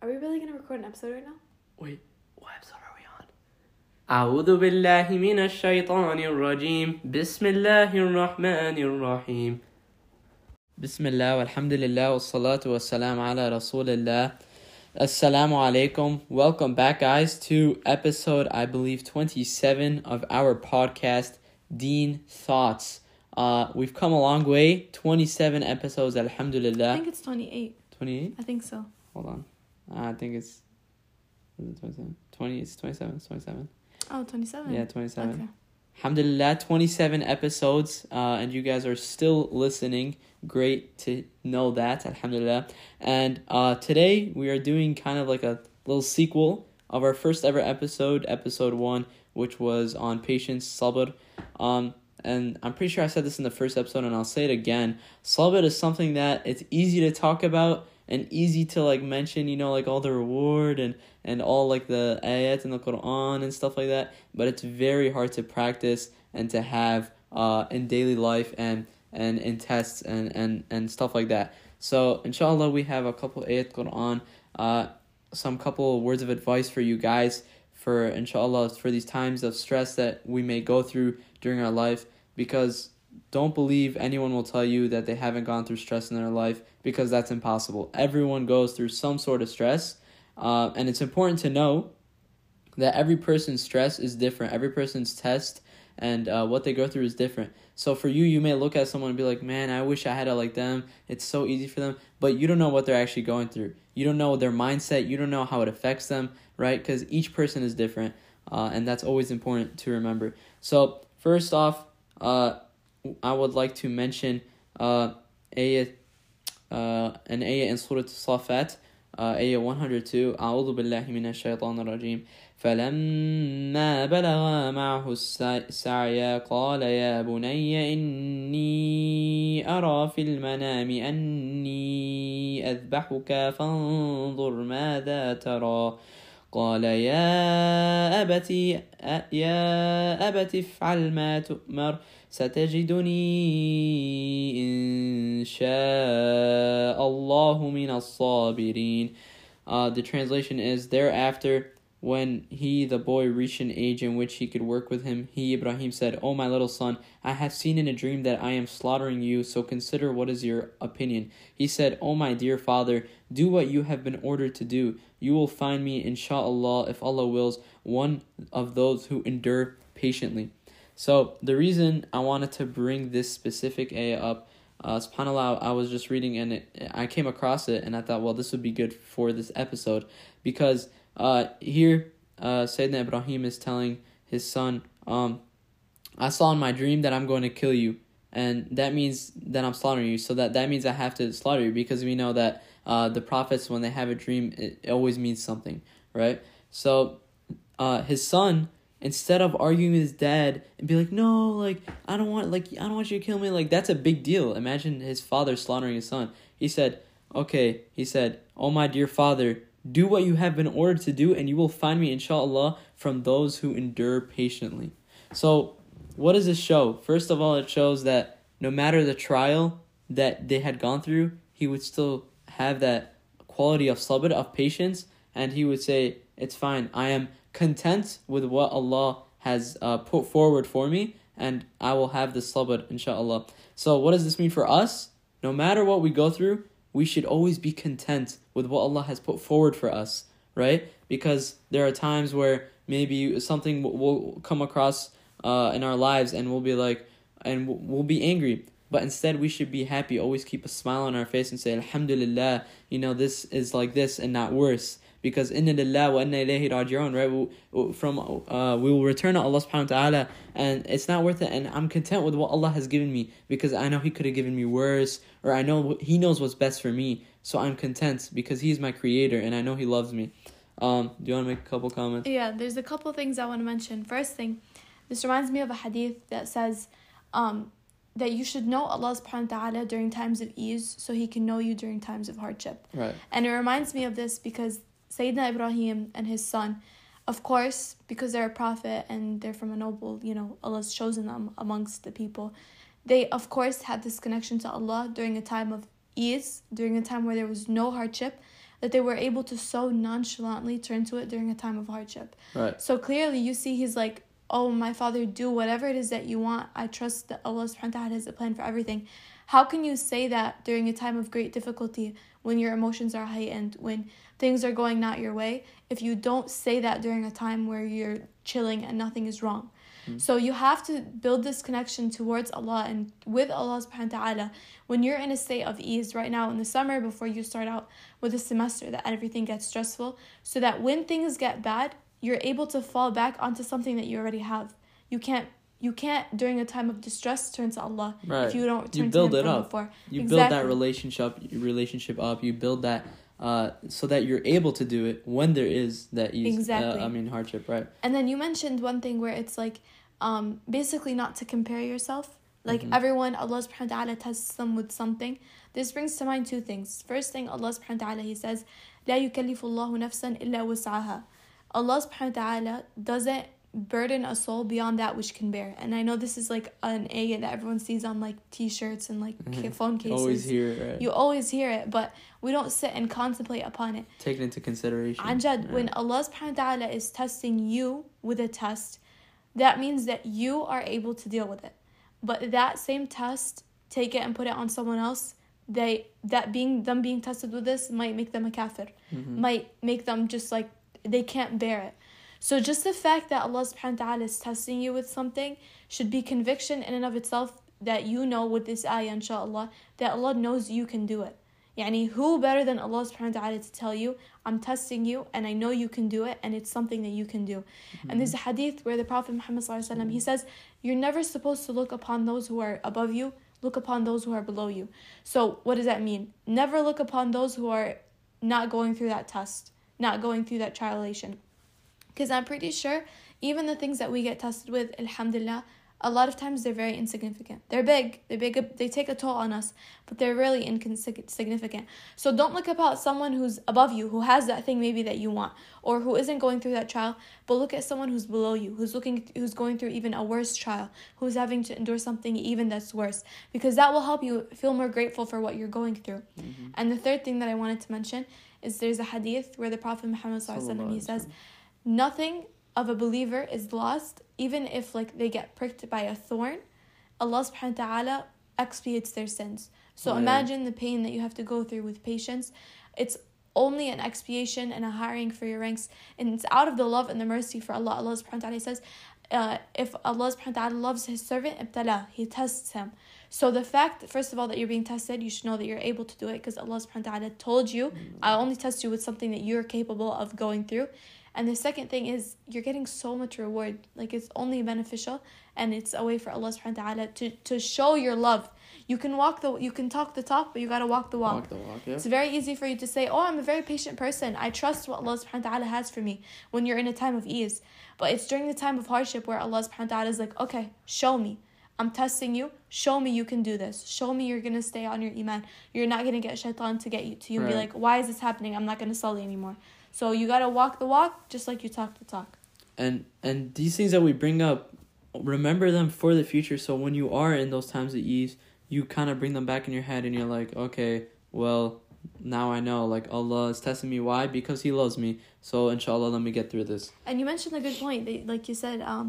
Are we really gonna record an episode right now? Wait, what episode are we on? أعوذ بالله من الشيطان الرجيم بسم الله الرحمن الرحيم بسم الله والحمد لله والصلاة والسلام على رسول الله Assalamu alaikum. Welcome back, guys, to episode, I believe, 27 of our podcast, Deen Thoughts. Uh, we've come a long way. 27 episodes, alhamdulillah. I think it's 28. 28? I think so. Hold on. Uh, I think it's. Is it 27? 20, it's 27. It's 27. Oh, 27. Yeah, 27. Okay. Alhamdulillah, 27 episodes, uh, and you guys are still listening. Great to know that, Alhamdulillah. And uh, today we are doing kind of like a little sequel of our first ever episode, episode one, which was on patience, sabr. Um, and I'm pretty sure I said this in the first episode, and I'll say it again. Sabr is something that it's easy to talk about and easy to like mention, you know, like all the reward and and all like the ayat in the Quran and stuff like that. But it's very hard to practice and to have uh in daily life and and in tests and and and stuff like that. So inshallah, we have a couple ayat Quran, uh, some couple words of advice for you guys for inshallah for these times of stress that we may go through during our life because don't believe anyone will tell you that they haven't gone through stress in their life because that's impossible. Everyone goes through some sort of stress, uh, and it's important to know that every person's stress is different. Every person's test and uh, what they go through is different. So for you, you may look at someone and be like, "Man, I wish I had it like them. It's so easy for them," but you don't know what they're actually going through. You don't know their mindset. You don't know how it affects them, right? Because each person is different, uh, and that's always important to remember. So first off, uh, I would like to mention uh, ayah, uh, an ayah in Surah Safat, uh, ayah 102, أعوذ بالله من الشيطان الرجيم فلما بلغا معه السعي قال يا بني إني أرى في المنام أني أذبحك فانظر ماذا ترى قال يا أبت يا أبت افعل ما تؤمر ستجدني إن شاء الله من الصابرين. Uh, The translation is thereafter when he, the boy, reached an age in which he could work with him, he, Ibrahim, said, O my little son, I have seen in a dream that I am slaughtering you, so consider what is your opinion. He said, O my dear father, do what you have been ordered to do. You will find me, inshallah, if Allah wills, one of those who endure patiently. So, the reason I wanted to bring this specific ayah up, uh, subhanAllah, I was just reading and it, I came across it and I thought, well, this would be good for this episode because uh, here, uh, Sayyidina Ibrahim is telling his son, um, I saw in my dream that I'm going to kill you. And that means that I'm slaughtering you. So that, that means I have to slaughter you because we know that uh, the prophets, when they have a dream, it, it always means something, right? So uh, his son, instead of arguing with his dad and be like, no, like, I don't want, like, I don't want you to kill me, like, that's a big deal. Imagine his father slaughtering his son. He said, okay, he said, oh my dear father, do what you have been ordered to do, and you will find me, inshallah, from those who endure patiently. So, what does this show? First of all, it shows that no matter the trial that they had gone through, he would still have that quality of sabr, of patience, and he would say, It's fine. I am content with what Allah has uh, put forward for me, and I will have the sabr, inshallah. So, what does this mean for us? No matter what we go through, we should always be content with what Allah has put forward for us, right? Because there are times where maybe something will come across uh, in our lives and we'll be like, and we'll be angry. But instead, we should be happy, always keep a smile on our face and say, Alhamdulillah, you know, this is like this and not worse because inna lillah wa inna ilayhi raji'un right? We, from uh, we will return to Allah subhanahu wa ta'ala and it's not worth it. And I'm content with what Allah has given me because I know he could have given me worse or I know he knows what's best for me. So I'm content because he's my creator and I know he loves me. Um do you want to make a couple comments? Yeah there's a couple things I want to mention. First thing this reminds me of a hadith that says um that you should know Allah subhanahu wa ta'ala during times of ease so he can know you during times of hardship. Right. And it reminds me of this because Sayyidina Ibrahim and his son, of course, because they're a prophet and they're from a noble, you know, Allah's chosen them amongst the people, they, of course, had this connection to Allah during a time of ease, during a time where there was no hardship. that they were able to so nonchalantly turn to it during a time of hardship. Right. So clearly, you see, he's like, Oh, my father, do whatever it is that you want. I trust that Allah subhanahu wa ta'ala has a plan for everything. How can you say that during a time of great difficulty when your emotions are heightened, when things are going not your way, if you don't say that during a time where you're chilling and nothing is wrong? Mm. So you have to build this connection towards Allah and with Allah subhanahu wa ta'ala when you're in a state of ease right now in the summer before you start out with the semester that everything gets stressful so that when things get bad you're able to fall back onto something that you already have. You can't you can't during a time of distress turn to Allah Right. if you don't turn You build to Him it from up. before. You build that Exactly. relationship relationship up. You build that uh, so that you're able to do it when there is that ease. Exactly. Uh, I mean hardship, right? And then you mentioned one thing where it's like um basically not to compare yourself. Like Mhm. everyone Allah subhanahu wa ta'ala tests them with something. This brings to mind two things. First thing Allah subhanahu wa ta'ala he says, لا يكلف الله نفسا إلا وسعها. Allah subhanahu wa ta'ala doesn't burden a soul beyond that which can bear. And I know this is like an ayah that everyone sees on like t-shirts and like Mhm. phone cases. Always hear it, right? You always hear it, but we don't sit and contemplate upon it. Take it into consideration. Anjad, when Allah subhanahu wa ta'ala is testing you with a test, that means that you are able to deal with it. But that same test, take it and put it on someone else, they that being them being tested with this might make them a kafir. Mhm. Might make them just like they can't bear it. So just the fact that Allah subhanahu wa ta'ala is testing you with something should be conviction in and of itself that you know with this ayah inshallah that Allah knows you can do it. Yani who better than Allah subhanahu wa ta'ala to tell you, I'm testing you and I know you can do it and it's something that you can do. And there's a hadith where the Prophet Muhammad wasallam he says, You're never supposed to look upon those who are above you, look upon those who are below you. So what does that mean? Never look upon those who are not going through that test, not going through that tribulation. Because I'm pretty sure even the things that we get tested with, alhamdulillah, a lot of times they're very insignificant. They're big, they're big, they take a toll on us, but they're really insignificant. So don't look about someone who's above you, who has that thing maybe that you want, or who isn't going through that trial, but look at someone who's below you, who's looking, who's going through even a worse trial, who's having to endure something even that's worse, because that will help you feel more grateful for what you're going through. Mhm. And the third thing that I wanted to mention is there's a hadith where the Prophet Muhammad sallallahu alaihi wasallam he says, nothing of a believer is lost, even if like they get pricked by a thorn. Allah subhanahu wa ta'ala expiates their sins. So imagine the pain that you have to go through with patience. It's only an expiation and a hiring for your ranks, and it's out of the love and the mercy for Allah. Allah subhanahu wa ta'ala says, uh, if Allah subhanahu wa ta'ala loves his servant, ibtala, he tests him. So the fact, first of all, that you're being tested, you should know that you're able to do it because Allah subhanahu wa ta'ala told you, I only test you with something that you're capable of going through. And the second thing is you're getting so much reward. Like it's only beneficial and it's a way for Allah subhanahu wa ta'ala to, to show your love. You can walk the you can talk the talk, but you gotta walk the walk. Walk the walk, yeah. It's very easy for you to say, Oh, I'm a very patient person. I trust what Allah subhanahu wa ta'ala has for me when you're in a time of ease. But it's during the time of hardship where Allah subhanahu wa ta'ala is like, Okay, show me. I'm testing you. Show me you can do this. Show me you're gonna stay on your iman. You're not gonna get shaitan to get you to you and be Right. like, Why is this happening? I'm not gonna sully anymore. So you gotta walk the walk just like you talk the talk. and and these things that we bring up remember them for the future so when you are in those times of ease you kind of bring them back in your head and you're like okay well now i know like allah is testing me why because he loves me so inshallah let me get through this And you mentioned a good point. That, like you said, um,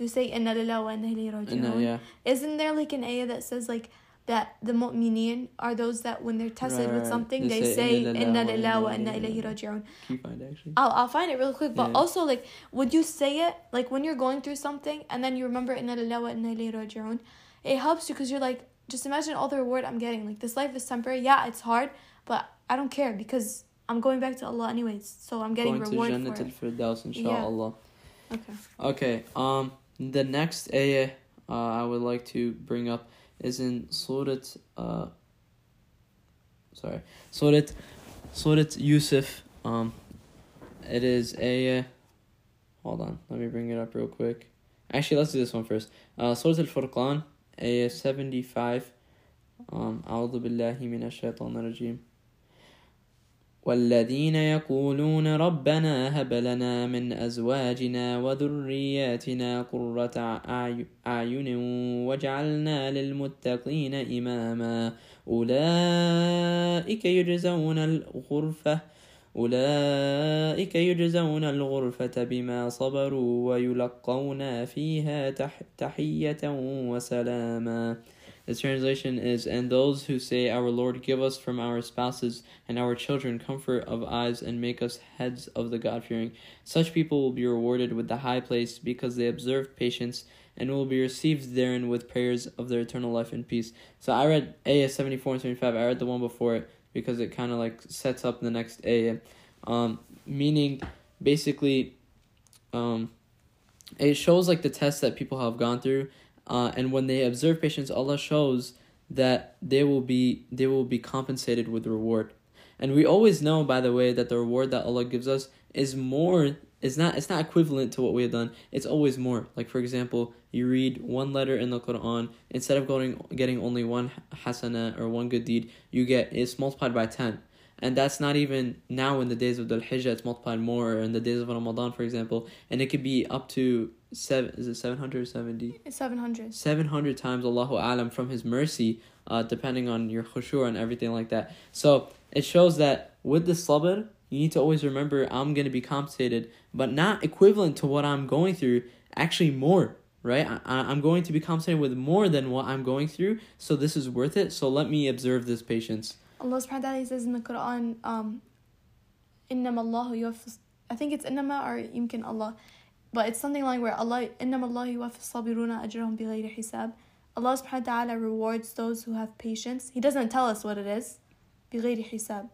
you say inna lillahi wa inna ilayhi and raji'un. yeah Isn't there like an ayah that says like that the mu'mineen are those that when they're tested Right, with something They they, say, "Inna lillahi wa inna ilayhi raji'un. can you find it actually I'll I'll find it real quick. But Yeah. also like would you say it like when you're going through something and then you remember inna lillahi wa inna ilayhi raji'un? It helps you because you're like just imagine all the reward I'm getting. Like this life is temporary. Yeah, it's hard, but I don't care because I'm going back to Allah anyways. So I'm getting going to reward Jannat for it. al-Firdaus inshallah Okay. okay um the next ayah uh, i would like to bring up is in surat uh sorry surat surat yusuf um it is ayah hold on let me bring it up real quick actually let's do this one first uh surat al-furqan ayah 75 um أعوذ بالله من الشيطان الرجيم والذين يقولون ربنا هب لنا من أزواجنا وذرياتنا قرة أعي- أعين واجعلنا للمتقين إماما. أولئك يجزون الغرفة أولئك يجزون الغرفة بما صبروا ويلقون فيها تح تحية وسلاما. The translation is, And those who say, Our Lord, give us from our spouses and our children comfort of eyes and make us heads of the God fearing. Such people will be rewarded with the high place because they observed patience and will be received therein with prayers of their eternal life and peace. So I read Ayah 74 and 75. I read the one before it because it kind of like sets up the next Ayah. Um, meaning, basically, um, it shows like the tests that people have gone through uh, and when they observe patience, Allah shows that they will be they will be compensated with reward. And we always know, by the way, that the reward that Allah gives us is more is not it's not equivalent to what we have done. It's always more. Like for example, you read one letter in the Quran, instead of going getting only one hasana or one good deed, you get it's multiplied by ten and that's not even now in the days of the Hijjah, it's multiplied more, or in the days of Ramadan, for example, and it could be up to seven, is it 770? It's 700. 700 times Allahu Alam from His mercy, uh, depending on your khushur and everything like that. So it shows that with the sabr, you need to always remember I'm going to be compensated, but not equivalent to what I'm going through, actually more right? I, I'm going to be compensated with more than what I'm going through, so this is worth it. So let me observe this patience. Allah subhanahu wa ta'ala says in the Quran, um, إنما الله يوفي I think it's إنما or يمكن Allah but it's something like where Allah إنما الله يوفي الصابرون أجرهم بغير حساب Allah subhanahu wa ta'ala rewards those who have patience. He doesn't tell us what it is. بغير حساب.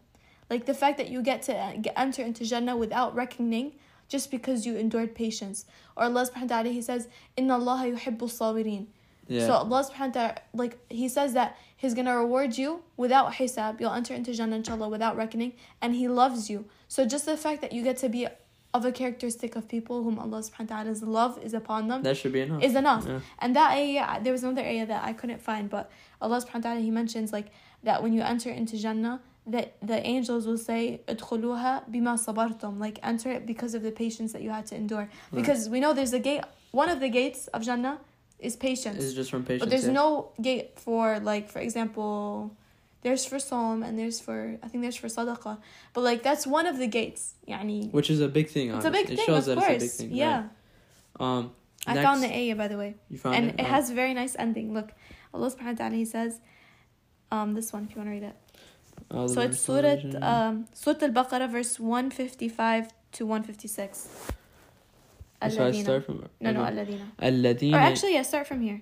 Like the fact that you get to enter into Jannah without reckoning just because you endured patience. Or Allah subhanahu wa ta'ala, He says, إن الله يحب الصابرين. Yeah. So Allah subhanahu wa ta'ala, like He says that He's gonna reward you without hisab. You'll enter into Jannah inshallah without reckoning, and He loves you. So just the fact that you get to be of a characteristic of people whom Allah subhanahu wa ta'ala's love is upon them. That should be enough. Is enough. Yeah. And that ayah, there was another ayah that I couldn't find, but Allah subhanahu wa ta'ala, He mentions like that when you enter into Jannah, that the angels will say, Udkhuluha bima sabartum, like enter it because of the patience that you had to endure. Because we know there's a gate, one of the gates of Jannah is patience. It's just from patience. But there's yeah. no gate for like, for example, there's for Sawm and there's for I think there's for Sadaqah. But like that's one of the gates. Yani, Which is a big thing. It's a big it thing. Shows of that course. It's a big thing, yeah. Right? Um I next, found the ayah by the way. You found and it, it oh. has a very nice ending. Look, Allah subhanahu wa ta'ala he says um this one if you want to read it. So it's Surah um, Al Baqarah verse one fifty five to one fifty six. So I start from no no Aladina. Aladina. Or actually, yeah, start from here.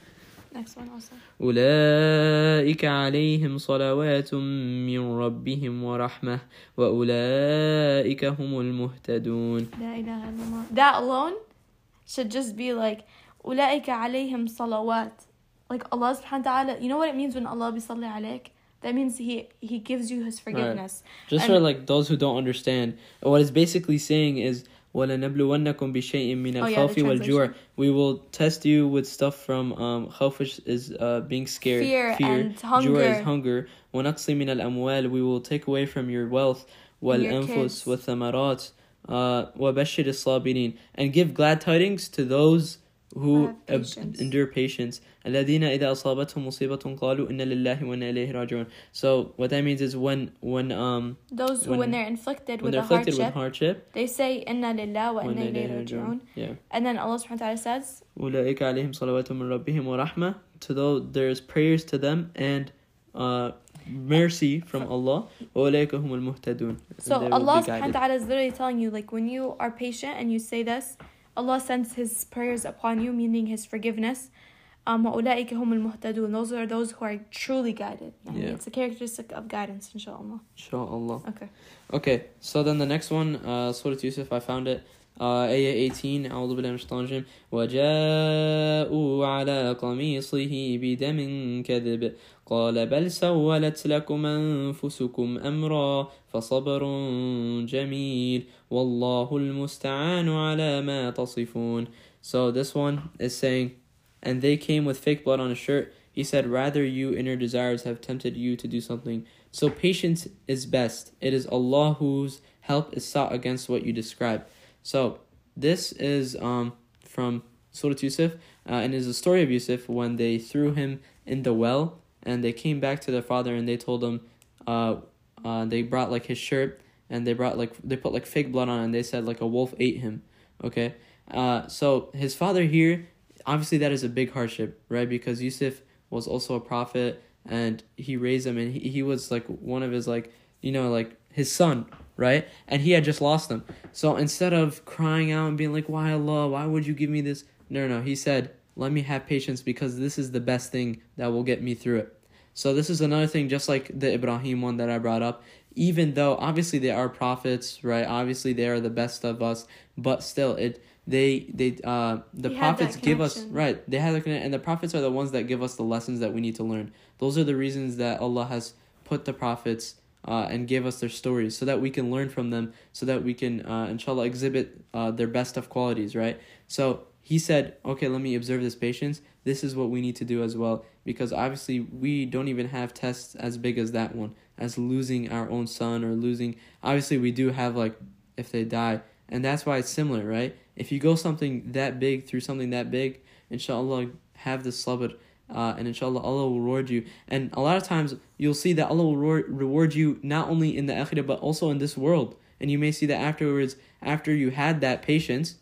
Next one also. أولئك عليهم صلوات من ربهم ورحمة وأولئك هم المهتدون لا إله إلا الله. That alone should just be like أولئك عليهم صلوات. Like Allah subhanahu wa ta'ala, you know what it means when Allah بيصلي عليك? That means he he gives you his forgiveness. Just And- for like those who don't understand, what it's basically saying is وَلَنَبْلُوَنَّكُمْ بِشَيْءٍ مِّنَ Oh, yeah, the الْخَوْفِ وَالْجُوعِ translation. We will test you with stuff from um خوف is- is uh, being scared, Fear and hunger. جوع is hunger ونقص من الأموال We will take away from your wealth والأنفس kids. والثمرات uh, وبشر الصابرين and give glad tidings to those who Have ab- patience. endure patience الذين إذا أصابتهم مصيبة قالوا إن لله وإنا إليه راجعون So what that means is when when um Those who, When- when, they're inflicted when with they're a afflicted hardship, with hardship they say إنا لله وإنا وإنا إليه إليه راجعون. yeah And then Allah subhanahu wa ta'ala says, أولئك عليهم صلوات من ربهم ورحمة to those there's prayers to them and uh mercy from Allah وأولئك هم المهتدون And so they will Allah be subhanahu wa guided. ta'ala is literally telling you, like when you are patient and you say this, Allah sends His prayers upon you, meaning His forgiveness. Um, وَأُولَٰئِكَ هُمُ الْمُهْتَدُونَ Those are those who are truly guided. Yani Yeah. It's a characteristic of guidance, inshallah. Inshallah. Okay. Okay, so then the next one, uh, Surah Yusuf, I found it. Uh, Ayah 18, أعوذ بالله من الشيطان الرجيم وجاءوا على قميصه بدم كذب قال بل سولت لكم أنفسكم أمرا فصبر جميل والله المستعان على ما تصفون So this one is saying, and they came with fake blood on a shirt. He said, rather you inner desires have tempted you to do something. So patience is best. It is Allah whose help is sought against what you describe. So this is um from Surah Yusuf, uh, and is a story of Yusuf when they threw him in the well, and they came back to their father and they told him, uh, uh, they brought like his shirt and they brought like they put like fake blood on it and they said like a wolf ate him, okay. Uh, so his father here, obviously that is a big hardship, right? Because Yusuf was also a prophet and he raised him and he, he was like one of his like you know like his son right? And he had just lost them. so instead of crying out and being like why allah? Why would you give me this? No no he said let me have patience because this is the best thing that will get me through it. So this is another thing just like the ibrahim one that i brought up. Even though obviously they are prophets right? Obviously they are the best of us but still it they they uh the He prophets give us right they have the and the prophets are the ones that give us the lessons that we need to learn. Those are the reasons that allah has put the prophets uh, and gave us their stories so that we can learn from them so that we can uh, inshallah exhibit uh, their best of qualities right? So he said okay let me observe this patience. This is what we need to do as well because obviously we don't even have tests as big as that one as losing our own son or losing obviously we do have like if they die and that's why it's similar right? If you go something that big through something that big inshallah have the sabr uh, and inshallah Allah will reward you. And a lot of times you'll see that Allah will reward, reward you not only in the akhirah but also in this world. And you may see that afterwards after you had that patience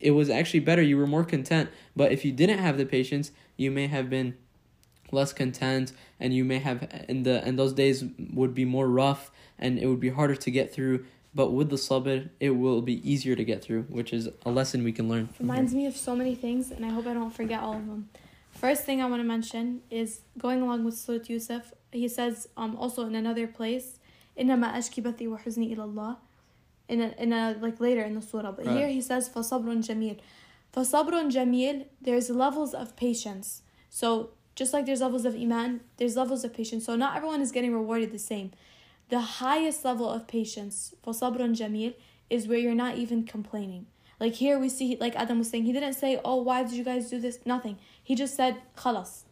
it was actually better. You were more content. But if you didn't have the patience you may have been less content and you may have in the and those days would be more rough and it would be harder to get through. But with the sabr it will be easier to get through which is a lesson we can learn here. reminds me of so many things, and I hope I don't forget all of them First thing I want to mention is going along with Surah Yusuf. He says um also in another place, إنما أشكي بثي وحزني إلى الله. In a, in a like later in the surah, but Right. here he says فصبر جميل. فصبر جميل. There's levels of patience. So just like there's levels of iman, there's levels of patience. So not everyone is getting rewarded the same. The highest level of patience, فصبر جميل, is where you're not even complaining. Like here we see, like Adam was saying, he didn't say, "Oh, why did you guys do this?" Nothing. He just said, "Khalas."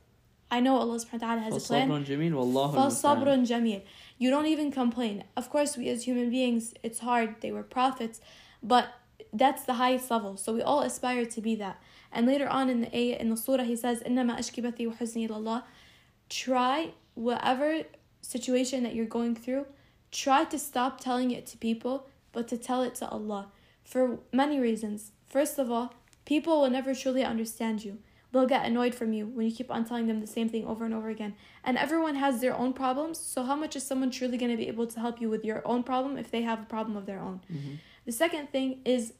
I know Allah Subhanahu wa Taala has a plan. فصبر جميل والله فصبر المستعان. جميل. You don't even complain. Of course, we as human beings, it's hard. They were prophets, but that's the highest level. So we all aspire to be that. And later on in the ayah, in the surah, he says, إنما أشكي بثي وحزني إلى الله. Try whatever situation that you're going through, try to stop telling it to people, but to tell it to Allah. For many reasons. First of all, people will never truly understand you. They'll get annoyed from you when you keep on telling them the same thing over and over again. And everyone has their own problems, so how much is someone truly going to be able to help you with your own problem if they have a problem of their own? Mhm. The second thing is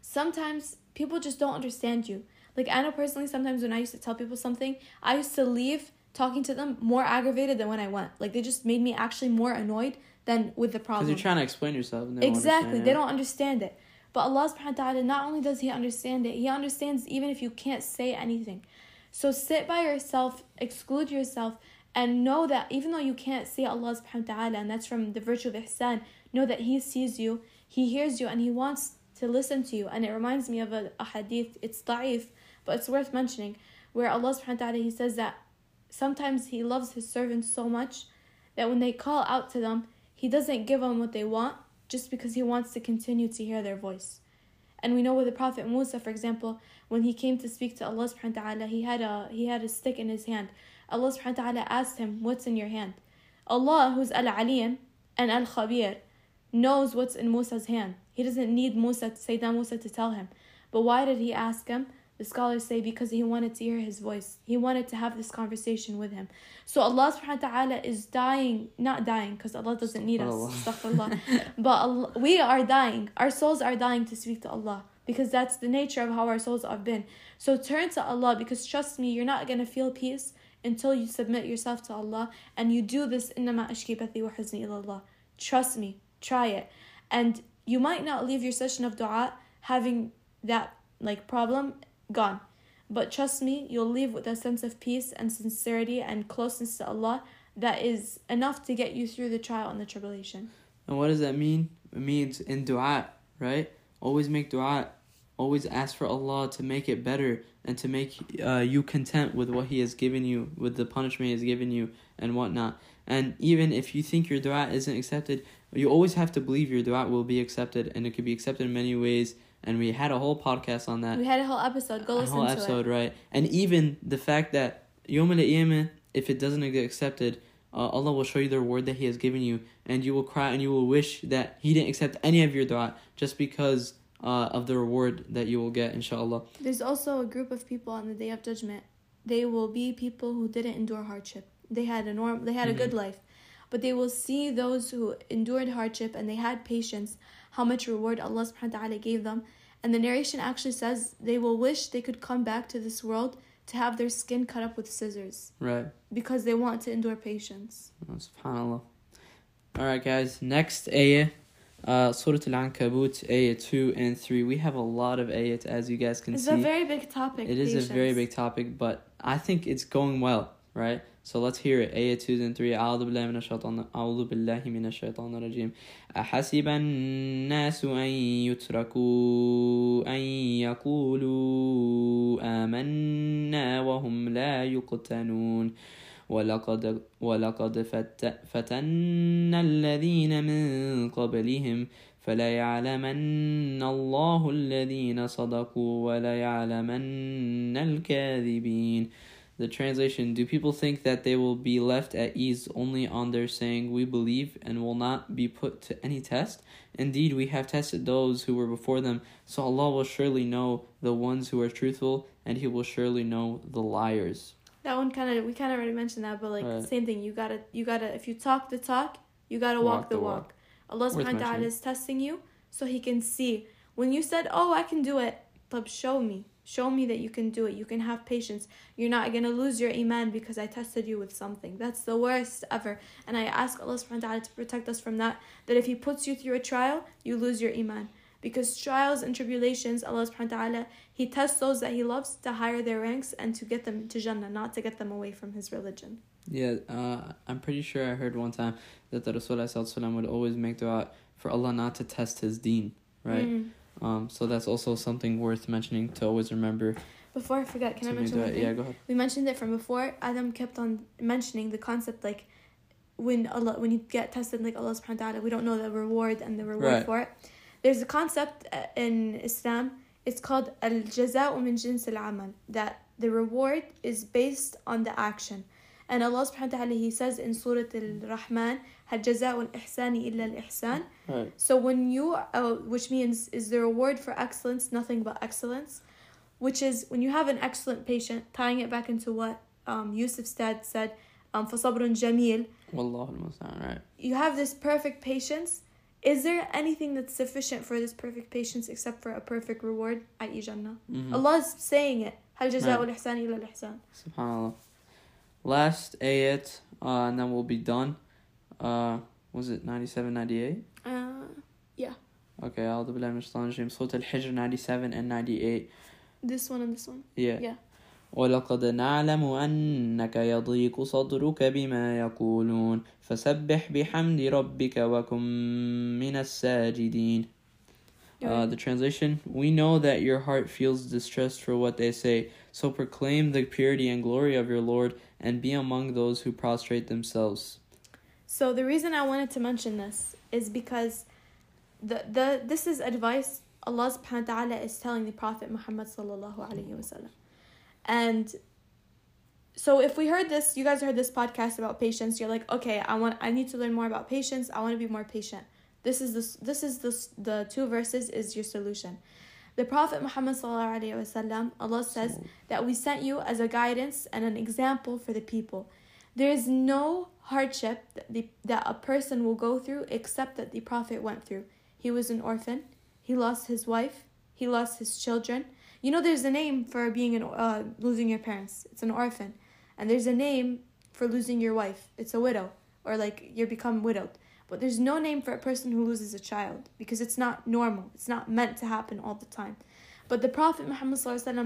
sometimes people just don't understand you. Like I know personally sometimes when I used to tell people something, I used to leave talking to them more aggravated than when I went. Like they just made me actually more annoyed than with the problem. Because you're trying to explain yourself. And they don't Exactly. They don't understand it. But Allah subhanahu wa ta'ala, not only does He understand it, He understands even if you can't say anything. So sit by yourself, exclude yourself, and know that even though you can't see Allah subhanahu wa ta'ala, and that's from the virtue of ihsan, know that He sees you, He hears you, and He wants to listen to you. And it reminds me of a, a hadith, it's da'if, but it's worth mentioning, where Allah subhanahu wa ta'ala, He says that sometimes He loves His servants so much that when they call out to them, He doesn't give them what they want just because He wants to continue to hear their voice. And we know with the Prophet Musa, for example, when he came to speak to Allah subhanahu wa ta'ala, he had a he had a stick in his hand. Allah subhanahu wa ta'ala asked him, What's in your hand? Allah, who's Al Alim and Al Khabir, knows what's in Musa's hand. He doesn't need Musa Sayyidina Musa to tell him. But why did he ask him? The scholars say because he wanted to hear his voice. He wanted to have this conversation with him. So Allah subhanahu wa ta'ala is dying, not dying, because Allah doesn't need us. But Allah, we are dying. Our souls are dying to speak to Allah. Because that's the nature of how our souls have been. So turn to Allah because trust me, you're not gonna feel peace until you submit yourself to Allah and you do this innama ashki bathi wa huzni ilallah. Trust me, try it. And you might not leave your session of dua having that like problem gone. But trust me, you'll leave with a sense of peace and sincerity and closeness to Allah that is enough to get you through the trial and the tribulation. And what does that mean? It means in dua, right? Always make dua. always ask for Allah to make it better and to make uh, you content with what He has given you, with the punishment He has given you, and whatnot. And even if you think your dua isn't accepted, you always have to believe your dua will be accepted, and it could be accepted in many ways. And we had a whole podcast on that. We had a whole episode. Go listen a listen whole to episode, it. right? And even the fact that Yom al if it doesn't get accepted, uh, Allah will show you the reward that He has given you, and you will cry and you will wish that He didn't accept any of your dua just because uh, of the reward that you will get, inshallah. There's also a group of people on the day of judgment. They will be people who didn't endure hardship. They had a norm. They had a good life, but they will see those who endured hardship and they had patience. How much reward Allah Subhanahu wa Taala gave them, and the narration actually says they will wish they could come back to this world to have their skin cut up with scissors Right. because they want to endure patience. Oh, SubhanAllah. Alright, guys. Next ayah. Uh, Surah Al-Ankabut, ayah 2 and 3. We have a lot of ayat, as you guys can It's see. a very big topic. It is a very big topic, but I think it's going well, right? So let's hear it. Ayah 2 and 3. أعوذ بالله من الشيطان أعوذ بالله من الشيطان الرجيم أحسب الناس أن يتركوا أن يقولوا آمنا وهم لا يقتنون ولقد ولقد فت فتنا الذين من قبلهم فليعلمن الله الذين صدقوا وليعلمن الكاذبين The translation Do people think that they will be left at ease only on their saying, We believe, and will not be put to any test? Indeed, we have tested those who were before them, so Allah will surely know the ones who are truthful, and He will surely know the liars. That one kind of we kind of already mentioned that, but like Right. same thing. You gotta you gotta if you talk the talk, you gotta walk, the walk. Allah Worth Subhanahu wa Taala is testing you so He can see. When you said, "Oh, I can do it," Tab, show me, show me that you can do it. You can have patience. You're not gonna lose your iman because I tested you with something. That's the worst ever. And I ask Allah Subhanahu wa Taala to protect us from that. That if He puts you through a trial, you lose your iman. Because trials and tribulations, Allah subhanahu wa ta'ala, He tests those that He loves to higher their ranks and to get them to Jannah, not to get them away from His religion. Yeah, uh, I'm pretty sure I heard one time that the Rasulullah would always make dua for Allah not to test his deen, right? Mm. Um, so that's also something worth mentioning to always remember. Before I forget, can I mention one thing? Yeah, go ahead. We mentioned it from before. Adam kept on mentioning the concept like when Allah when you get tested like Allah subhanahu wa ta'ala, we don't know the reward and the reward Right. for it. There's a concept uh, in Islam, it's called al jaza'u min jins al amal, that the reward is based on the action. And Allah subhanahu wa ta'ala he says in Surah Al-Rahman, هل جزاء الإحسان إلا الإحسان Right. so when you, uh, which means is the reward for excellence nothing but excellence, which is when you have an excellent patient, tying it back into what um, Yusuf Stad said, um, فصبر جميل. Wallahu al-musta'an, right. You have this perfect patience. Is there anything that's sufficient for this perfect patience except for a perfect reward, i.e. Jannah? Mhm. Allah is saying it. هل جزاء Right. الإحسان إلا الإحسان. Subhanallah. Last ayat, uh, and then we'll be done. Uh, was it 97, 98? Uh, Okay, أعوذ بالله من الشيطان الرجيم. Surah Al-Hijr 97 and 98. this one and this one. Yeah. Yeah. ولقد نعلم أنك يضيق صدرك بما يقولون فسبح بحمد ربك وكن من الساجدين uh, the translation We know that your heart feels distressed for what they say so proclaim the purity and glory of your Lord and be among those who prostrate themselves So the reason I wanted to mention this is because the the this is advice Allah subhanahu wa ta'ala is telling the Prophet Muhammad sallallahu alayhi wasallam. And so if we heard this, you guys heard this podcast about patience, you're like, okay, I want I need to learn more about patience. I want to be more patient. This is this this is this the two verses is your solution. The Prophet Muhammad wasallam, Allah says that we sent you as a guidance and an example for the people. There is no hardship that, the, that a person will go through except that the Prophet went through. He was an orphan. He lost his wife. He lost his children. You know, there's a name for being an uh, losing your parents. It's an orphan, and there's a name for losing your wife. It's a widow, or like you become widowed. But there's no name for a person who loses a child because it's not normal. It's not meant to happen all the time. But the Prophet Muhammad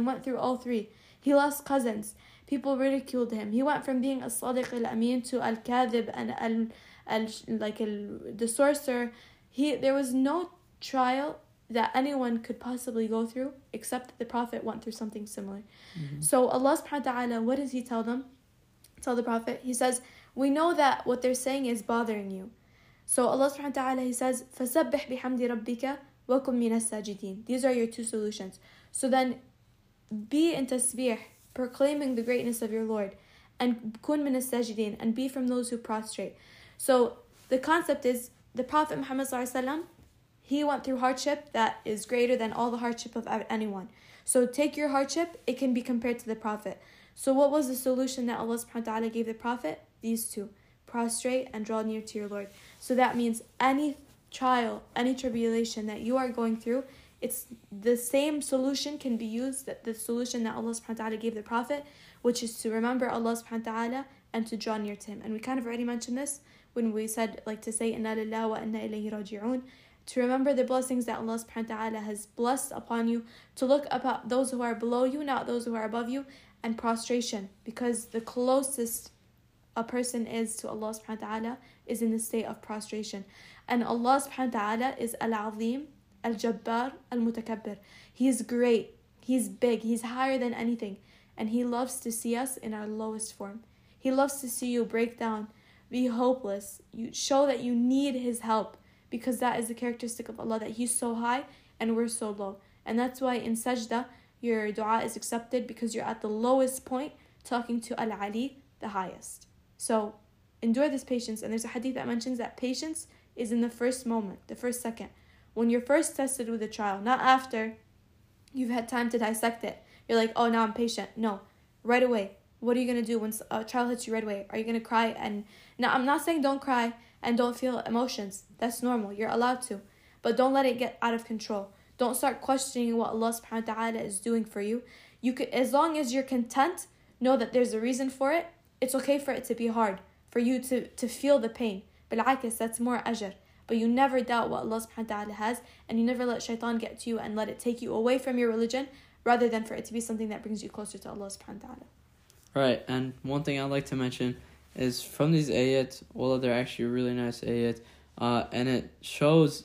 went through all three. He lost cousins. People ridiculed him. He went from being a sadiq al amin to al kadhib and al, al like al, the sorcerer. He there was no trial that anyone could possibly go through, except that the Prophet went through something similar. Mhm. So Allah subhanahu wa ta'ala, what does He tell them? Tell the Prophet, He says, We know that what they're saying is bothering you. So Allah subhanahu wa ta'ala, He says, فَسَبِّحْ بِحَمْدِ رَبِّكَ وَكُمْ مِنَ السَّاجِدِينَ These are your two solutions. So then, be in tasbih, proclaiming the greatness of your Lord, and kun min sajidin and be from those who prostrate. So the concept is the Prophet Muhammad sallallahu alaihi wasallam, he went through hardship that is greater than all the hardship of anyone. So take your hardship, it can be compared to the Prophet. So what was the solution that Allah subhanahu wa ta'ala gave the Prophet? These two. Prostrate and draw near to your Lord. So that means any trial, any tribulation that you are going through, it's the same solution can be used that the solution that Allah subhanahu wa ta'ala gave the Prophet, which is to remember Allah subhanahu wa ta'ala and to draw near to him. And we kind of already mentioned this when we said like to say inna lillahi wa inna ilayhi raji'un to remember the blessings that Allah subhanahu wa ta'ala has blessed upon you, to look about those who are below you, not those who are above you, and prostration, because the closest a person is to Allah subhanahu wa ta'ala is in the state of prostration. And Allah subhanahu wa ta'ala is Al-Azim, Al-Jabbar, Al-Mutakabbir. He is great, He's big, He's higher than anything, and He loves to see us in our lowest form. He loves to see you break down, be hopeless, you show that you need His help because that is the characteristic of Allah that He's so high and we're so low. And that's why in sajda, your dua is accepted because you're at the lowest point talking to Al Ali, the highest. So endure this patience. And there's a hadith that mentions that patience is in the first moment, the first second. When you're first tested with a trial, not after you've had time to dissect it. You're like, oh, now I'm patient. No, right away. What are you going to do when a trial hits you right away? Are you going to cry? And now, I'm not saying don't cry and don't feel emotions. That's normal. You're allowed to. But don't let it get out of control. Don't start questioning what Allah subhanahu wa ta'ala is doing for you. You could as long as you're content, know that there's a reason for it. It's okay for it to be hard, for you to, to feel the pain. Bil'akis, that's more ajr. But you never doubt what Allah subhanahu wa ta'ala has, and you never let shaitan get to you and let it take you away from your religion, rather than for it to be something that brings you closer to Allah subhanahu wa ta'ala. Right, and one thing I'd like to mention is from these ayat, although they're actually really nice ayat, uh, and it shows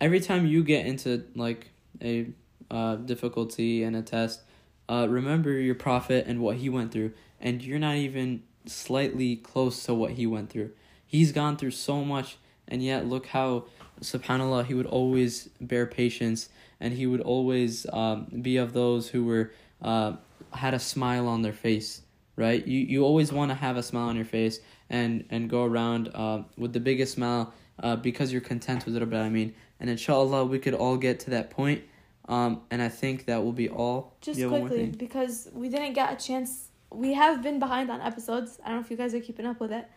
every time you get into like a uh, difficulty and a test, uh, remember your prophet and what he went through, and you're not even slightly close to what he went through. He's gone through so much, and yet look how, subhanallah, he would always bear patience, and he would always um, be of those who were uh, had a smile on their face right? You you always want to have a smile on your face and and go around uh, with the biggest smile uh, because you're content with it. But I mean, and inshallah, we could all get to that point. Um, and I think that will be all. Just quickly, because we didn't get a chance. We have been behind on episodes. I don't know if you guys are keeping up with it,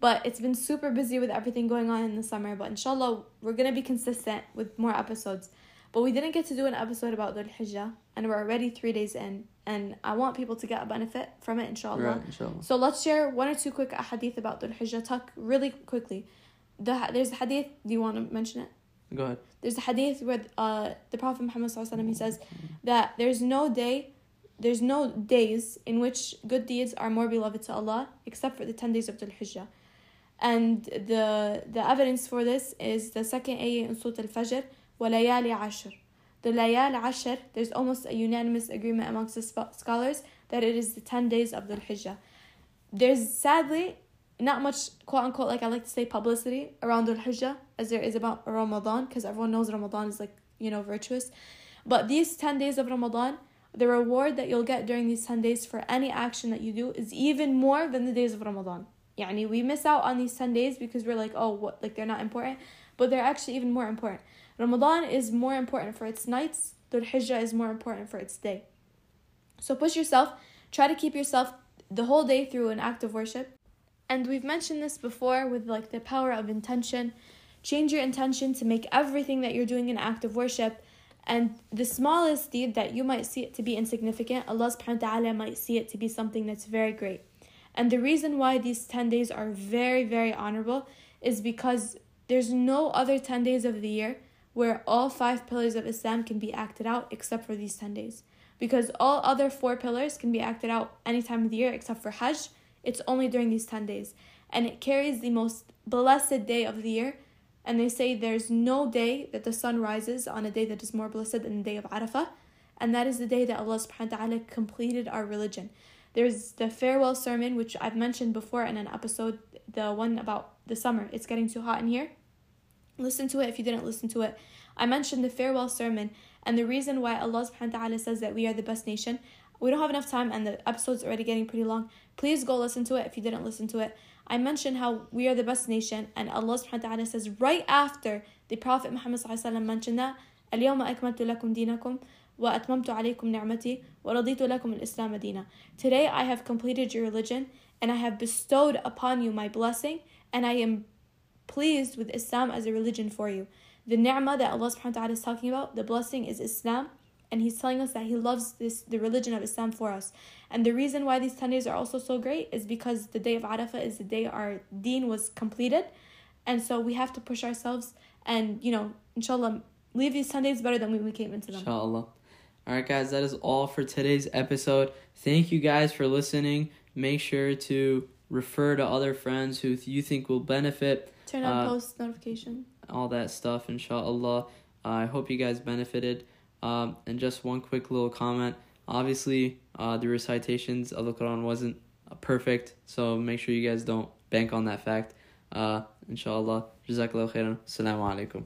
but it's been super busy with everything going on in the summer. But inshallah, we're gonna be consistent with more episodes. But we didn't get to do an episode about Dhul Hijjah, and we're already three days in and I want people to get a benefit from it, inshallah. Right, inshallah. So let's share one or two quick hadith about Dhul Hijjah. Talk really quickly. The, there's a hadith, do you want to mention it? Go ahead. There's a hadith where uh, the Prophet Muhammad he says that there's no day, there's no days in which good deeds are more beloved to Allah except for the 10 days of Dhul Hijjah. And the the evidence for this is the second ayah in Surah Al-Fajr, وَلَيَالِ عَشْرٍ the Layal Ashar, there's almost a unanimous agreement amongst the scholars that it is the 10 days of the Hijjah. There's sadly not much quote unquote, like I like to say, publicity around the Hijjah as there is about Ramadan because everyone knows Ramadan is like, you know, virtuous. But these 10 days of Ramadan, the reward that you'll get during these 10 days for any action that you do is even more than the days of Ramadan. Yani we miss out on these 10 days because we're like, oh, what, like they're not important, but they're actually even more important. Ramadan is more important for its nights, Dhul Hijjah is more important for its day. So push yourself, try to keep yourself the whole day through an act of worship. And we've mentioned this before with like the power of intention. Change your intention to make everything that you're doing an act of worship. And the smallest deed that you might see it to be insignificant, Allah subhanahu wa ta'ala might see it to be something that's very great. And the reason why these 10 days are very, very honorable is because there's no other 10 days of the year where all five pillars of Islam can be acted out except for these 10 days. Because all other four pillars can be acted out any time of the year except for Hajj, it's only during these 10 days. And it carries the most blessed day of the year and they say there's no day that the sun rises on a day that is more blessed than the day of Arafah, and that is the day that Allah subhanahu wa ta'ala completed our religion. There's the farewell sermon, which I've mentioned before in an episode, the one about the summer. It's getting too hot in here. Listen to it if you didn't listen to it. I mentioned the farewell sermon and the reason why Allah subhanahu wa ta'ala says that we are the best nation. We don't have enough time and the episode's already getting pretty long. Please go listen to it if you didn't listen to it. I mentioned how we are the best nation and Allah subhanahu wa ta'ala says right after the Prophet Muhammad mentioned that اليوم أكملت لكم دينكم وأتممت عليكم نعمتي ورضيت لكم الإسلام دينا. Today I have completed your religion and I have bestowed upon you my blessing and I am pleased with Islam as a religion for you. The ni'mah that Allah subhanahu wa ta'ala is talking about, the blessing is Islam, and He's telling us that He loves this the religion of Islam for us. And the reason why these 10 days are also so great is because the day of Arafah is the day our deen was completed. And so we have to push ourselves and, you know, inshallah, leave these 10 days better than when we came into them. Inshallah. All right, guys, that is all for today's episode. Thank you guys for listening. Make sure to refer to other friends who you think will benefit. Turn on uh, post notification. All that stuff, inshallah. Uh, I hope you guys benefited. Um, and just one quick little comment. Obviously, uh, the recitations of the Quran wasn't perfect, so make sure you guys don't bank on that fact. Uh, inshallah. Jazakallah khairan. Assalamu alaikum.